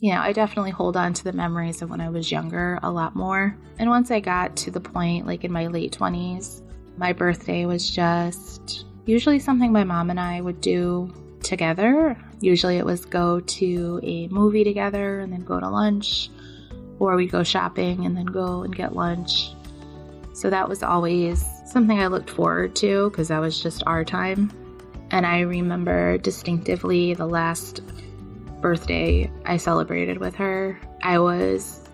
you know, I definitely hold on to the memories of when I was younger a lot more. And once I got to the point, like in my late 20s, my birthday was just usually something my mom and I would do together. Usually it was go to a movie together and then go to lunch, or we'd go shopping and then go and get lunch. So that was always something I looked forward to because that was just our time. And I remember distinctively the last birthday I celebrated with her. I was,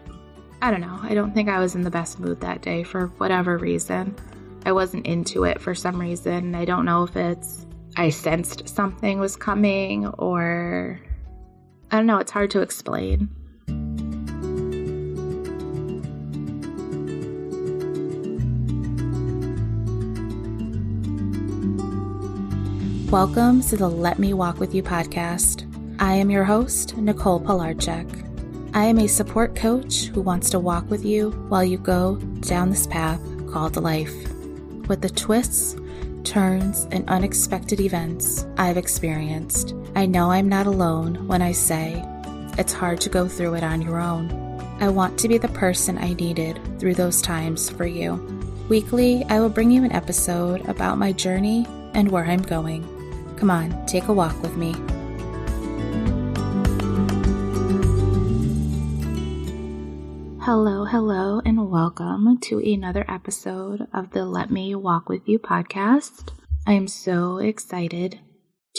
I don't know, I don't think I was in the best mood that day for whatever reason. I wasn't into it for some reason. I don't know if it's I sensed something was coming or I don't know, it's hard to explain. Welcome to the Let Me Walk With You podcast. I am your host, Nicole Pilarczyk. I am a support coach who wants to walk with you while you go down this path called life. With the twists, turns, and unexpected events I've experienced, I know I'm not alone when I say it's hard to go through it on your own. I want to be the person I needed through those times for you. Weekly, I will bring you an episode about my journey and where I'm going. Come on, take a walk with me. Hello, hello, and welcome to another episode of the Let Me Walk With You podcast. I am so excited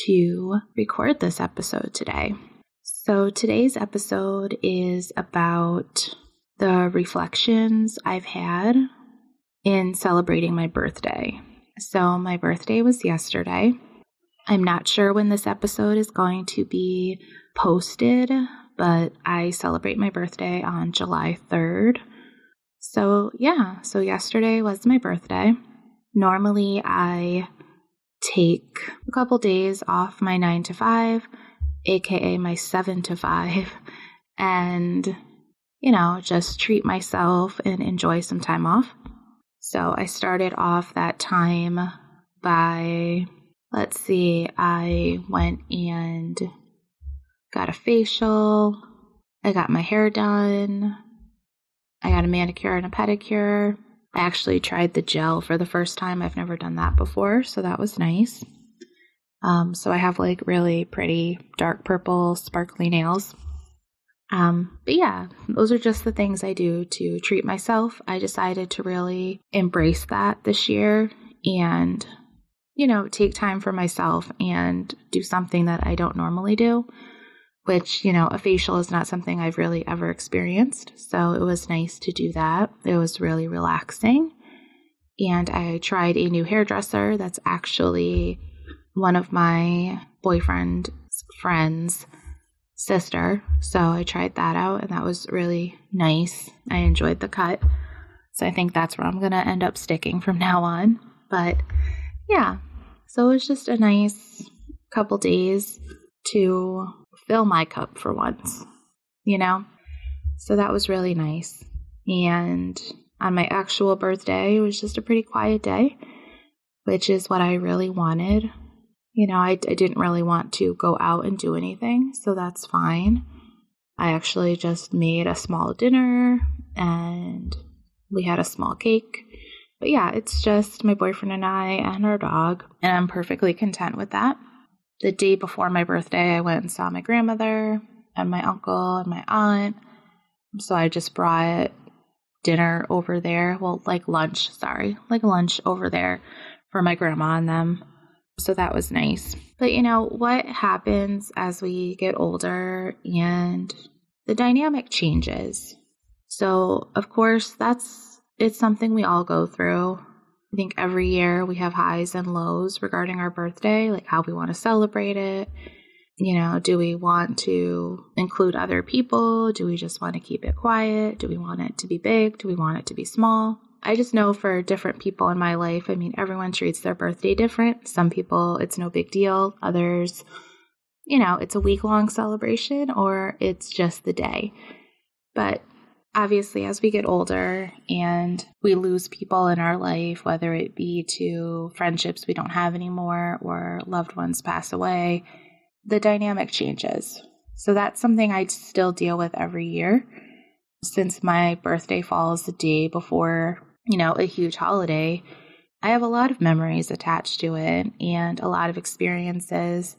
to record this episode today. So, today's episode is about the reflections I've had in celebrating my birthday. So, my birthday was yesterday. I'm not sure when this episode is going to be posted, but I celebrate my birthday on July 3rd. So, yeah, so yesterday was my birthday. Normally, I take a couple days off my 9 to 5, aka my 7 to 5, and, you know, just treat myself and enjoy some time off. So, I started off that time by, let's see, I went and got a facial, I got my hair done, I got a manicure and a pedicure. I actually tried the gel for the first time. I've never done that before, so that was nice. Um, so I have like really pretty dark purple sparkly nails. Um, but yeah, those are just the things I do to treat myself. I decided to really embrace that this year and, you know, take time for myself and do something that I don't normally do which, you know, a facial is not something I've really ever experienced. So it was nice to do that. It was really relaxing. And I tried a new hairdresser that's actually one of my boyfriend's friends' sister. So I tried that out and that was really nice. I enjoyed the cut. So I think that's where I'm going to end up sticking from now on. But yeah, so it was just a nice couple days to fill my cup for once, you know? So that was really nice. And on my actual birthday, it was just a pretty quiet day, which is what I really wanted. You know, I, I didn't really want to go out and do anything, so that's fine. I actually just made a small dinner and we had a small cake. But yeah, it's just my boyfriend and I and our dog, and I'm perfectly content with that the day before my birthday, I went and saw my grandmother and my uncle and my aunt. So I just brought dinner over there. Well, like lunch, sorry, like lunch over there for my grandma and them. So that was nice. But you know, what happens as we get older and the dynamic changes? So, of course, that's it's something we all go through. I think every year we have highs and lows regarding our birthday, like how we want to celebrate it. You know, do we want to include other people? Do we just want to keep it quiet? Do we want it to be big? Do we want it to be small? I just know for different people in my life, I mean, everyone treats their birthday different. Some people, it's no big deal. Others, you know, it's a week long celebration or it's just the day. But obviously, as we get older and we lose people in our life, whether it be to friendships we don't have anymore or loved ones pass away, the dynamic changes. So that's something I still deal with every year. Since my birthday falls the day before, you know, a huge holiday, I have a lot of memories attached to it and a lot of experiences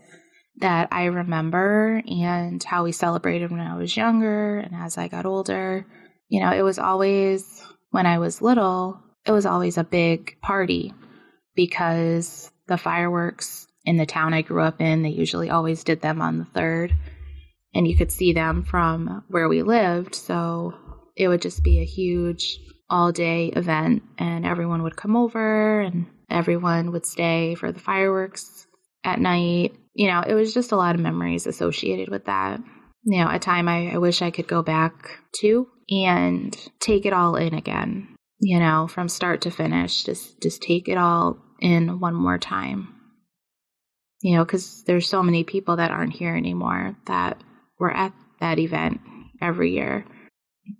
that I remember and how we celebrated when I was younger and as I got older. You know, it was always, when I was little, it was always a big party because the fireworks in the town I grew up in, they usually always did them on the third. And you could see them from where we lived. So it would just be a huge all day event, and everyone would come over and everyone would stay for the fireworks at night. You know, it was just a lot of memories associated with that. You know, a time I, I wish I could go back to and take it all in again. You know, from start to finish, just just take it all in one more time. You know, because there's so many people that aren't here anymore that were at that event every year.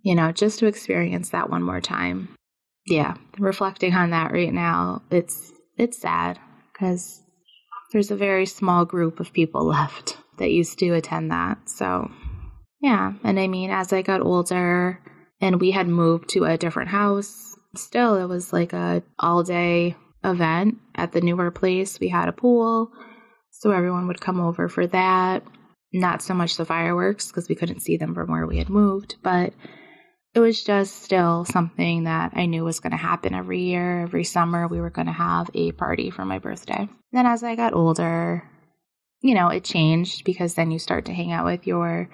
You know, just to experience that one more time. Yeah, reflecting on that right now, it's it's sad because there's a very small group of people left that used to attend that. So, yeah, and I mean, as I got older and we had moved to a different house, still it was like a all day event at the newer place. We had a pool, so everyone would come over for that. Not so much the fireworks because we couldn't see them from where we had moved, but it was just still something that I knew was going to happen every year. Every summer, we were going to have a party for my birthday. Then, as I got older, you know, it changed because then you start to hang out with your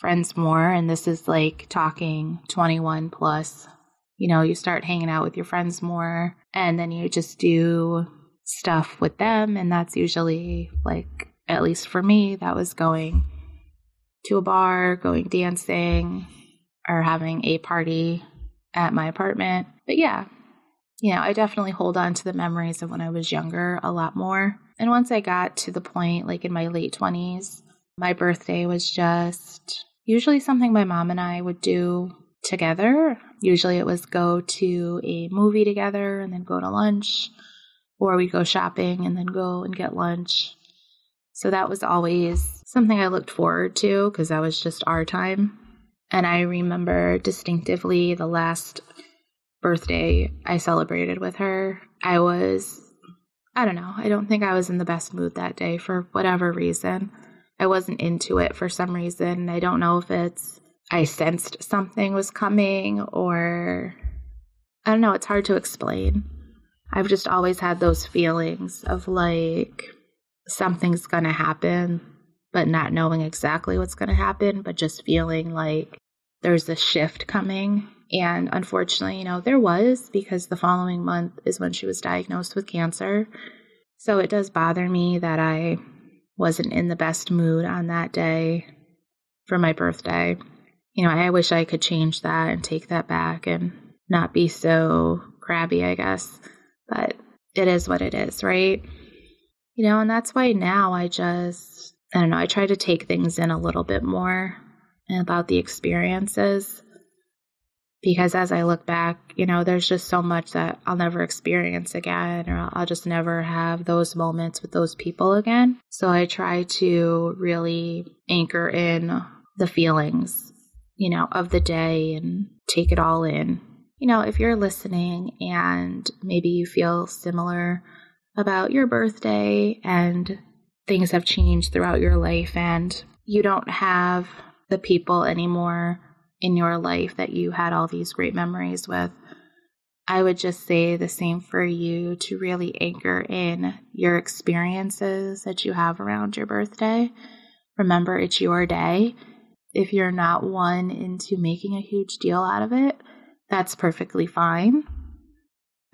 friends more. And this is like talking 21 plus. You know, you start hanging out with your friends more, and then you just do stuff with them. And that's usually like, at least for me, that was going to a bar, going dancing, or having a party at my apartment. But yeah, you know, I definitely hold on to the memories of when I was younger a lot more. And once I got to the point, like in my late 20s, my birthday was just usually something my mom and I would do together. Usually it was go to a movie together and then go to lunch, or we'd go shopping and then go and get lunch. So that was always something I looked forward to because that was just our time. And I remember distinctively the last birthday I celebrated with her. I was, I don't know, I don't think I was in the best mood that day for whatever reason. I wasn't into it for some reason. I don't know if it's I sensed something was coming or I don't know, it's hard to explain. I've just always had those feelings of like something's going to happen, but not knowing exactly what's going to happen, but just feeling like there's a shift coming. And unfortunately, you know, there was because the following month is when she was diagnosed with cancer. So it does bother me that I wasn't in the best mood on that day for my birthday. You know, I wish I could change that and take that back and not be so crabby, I guess. But it is what it is, right? You know, and that's why now I just, I don't know, I try to take things in a little bit more and about the experiences. Because as I look back, you know, there's just so much that I'll never experience again, or I'll just never have those moments with those people again. So I try to really anchor in the feelings, you know, of the day and take it all in. You know, if you're listening and maybe you feel similar about your birthday and things have changed throughout your life and you don't have the people anymore in your life that you had all these great memories with. I would just say the same for you to really anchor in your experiences that you have around your birthday. Remember, it's your day. If you're not one into making a huge deal out of it, that's perfectly fine.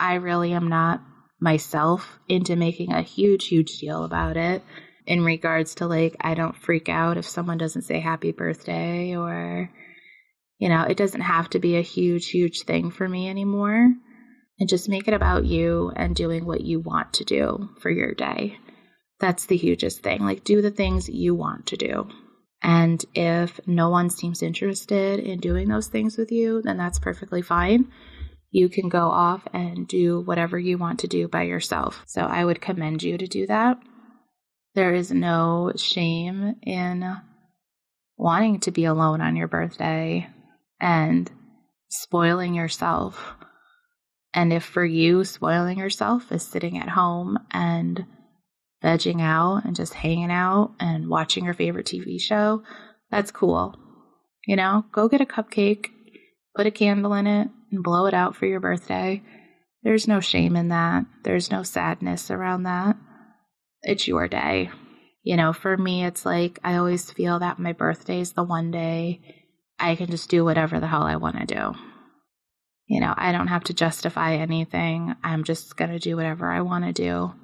I really am not myself into making a huge, huge deal about it in regards to like I don't freak out if someone doesn't say happy birthday or you know, it doesn't have to be a huge huge thing for me anymore. And just make it about you and doing what you want to do for your day. That's the hugest thing. Like do the things you want to do. And if no one seems interested in doing those things with you, then that's perfectly fine. You can go off and do whatever you want to do by yourself. So I would commend you to do that. There is no shame in wanting to be alone on your birthday and spoiling yourself. And if for you, spoiling yourself is sitting at home and vegging out and just hanging out and watching your favorite TV show, that's cool. You know, go get a cupcake, put a candle in it, and blow it out for your birthday. There's no shame in that. There's no sadness around that. It's your day. You know, for me, it's like I always feel that my birthday is the one day I can just do whatever the hell I want to do. You know, I don't have to justify anything. I'm just going to do whatever I want to do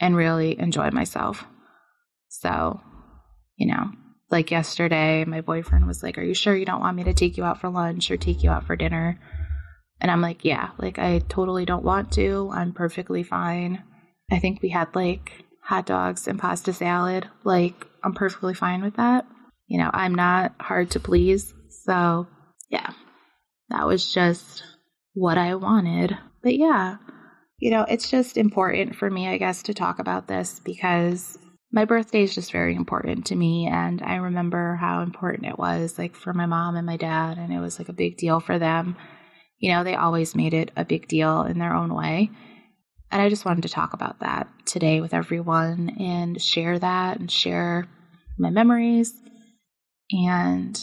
and really enjoy myself. So, you know, like yesterday, my boyfriend was like, Are you sure you don't want me to take you out for lunch or take you out for dinner? And I'm like, Yeah, like I totally don't want to. I'm perfectly fine. I think we had like hot dogs and pasta salad. Like, I'm perfectly fine with that. You know, I'm not hard to please. So, yeah, that was just what I wanted. But yeah, you know, it's just important for me, I guess, to talk about this because my birthday is just very important to me. And I remember how important it was, like, for my mom and my dad. And it was like a big deal for them. You know, they always made it a big deal in their own way. And I just wanted to talk about that today with everyone and share that and share my memories and,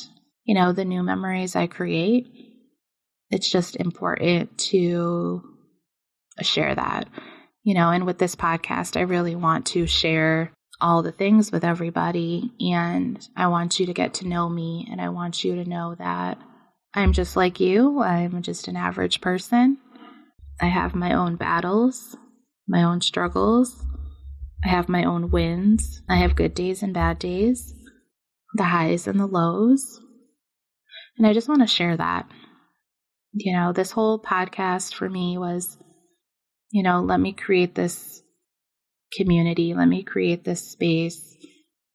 you know, the new memories I create. It's just important to share that, you know, and with this podcast, I really want to share all the things with everybody. And I want you to get to know me and I want you to know that I'm just like you. I'm just an average person. I have my own battles, my own struggles. I have my own wins. I have good days and bad days, the highs and the lows. And I just want to share that. You know, this whole podcast for me was, you know, let me create this community. Let me create this space.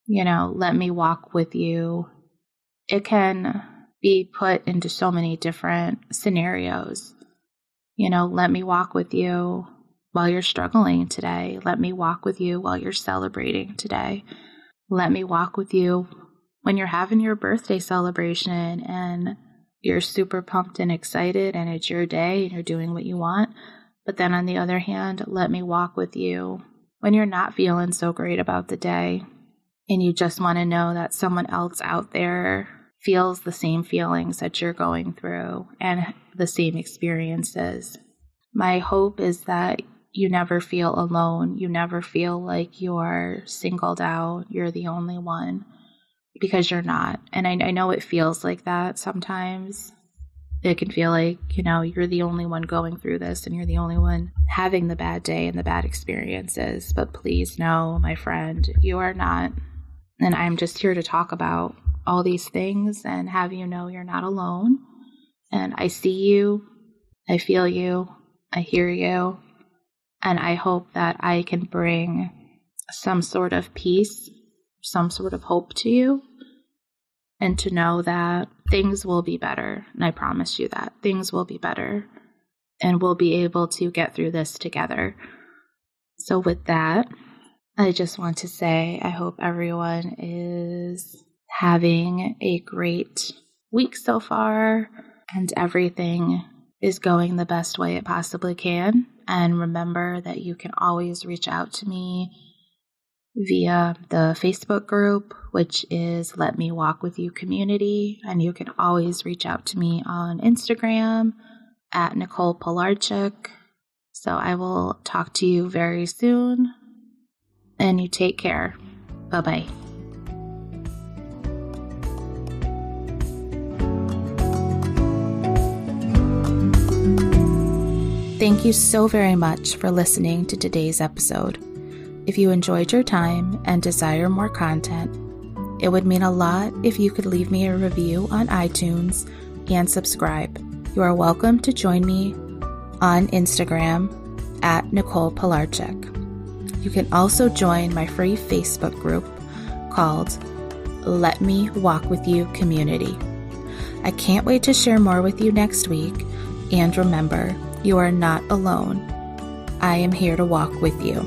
You know, let me walk with you. It can be put into so many different scenarios. You know, let me walk with you while you're struggling today. Let me walk with you while you're celebrating today. Let me walk with you when you're having your birthday celebration and you're super pumped and excited and it's your day and you're doing what you want. But then on the other hand, let me walk with you when you're not feeling so great about the day and you just want to know that someone else out there feels the same feelings that you're going through and the same experiences. My hope is that you never feel alone. You never feel like you're singled out. You're the only one because you're not. And I, I know it feels like that sometimes. It can feel like, you know, you're the only one going through this and you're the only one having the bad day and the bad experiences. But please know, my friend, you are not. And I'm just here to talk about all these things and have you know you're not alone. And I see you, I feel you, I hear you, and I hope that I can bring some sort of peace, some sort of hope to you, and to know that things will be better. And I promise you that things will be better, and we'll be able to get through this together. So, with that, I just want to say I hope everyone is having a great week so far and everything is going the best way it possibly can. And remember that you can always reach out to me via the Facebook group, which is Let Me Walk With You Community. And you can always reach out to me on Instagram at Nicole Pilarczyk. So I will talk to you very soon. And you take care. Bye bye. Thank you so very much for listening to today's episode. If you enjoyed your time and desire more content, it would mean a lot if you could leave me a review on iTunes and subscribe. You are welcome to join me on Instagram at Nicole Pilarczyk. You can also join my free Facebook group called Let Me Walk With You Community. I can't wait to share more with you next week, and remember, you are not alone. I am here to walk with you.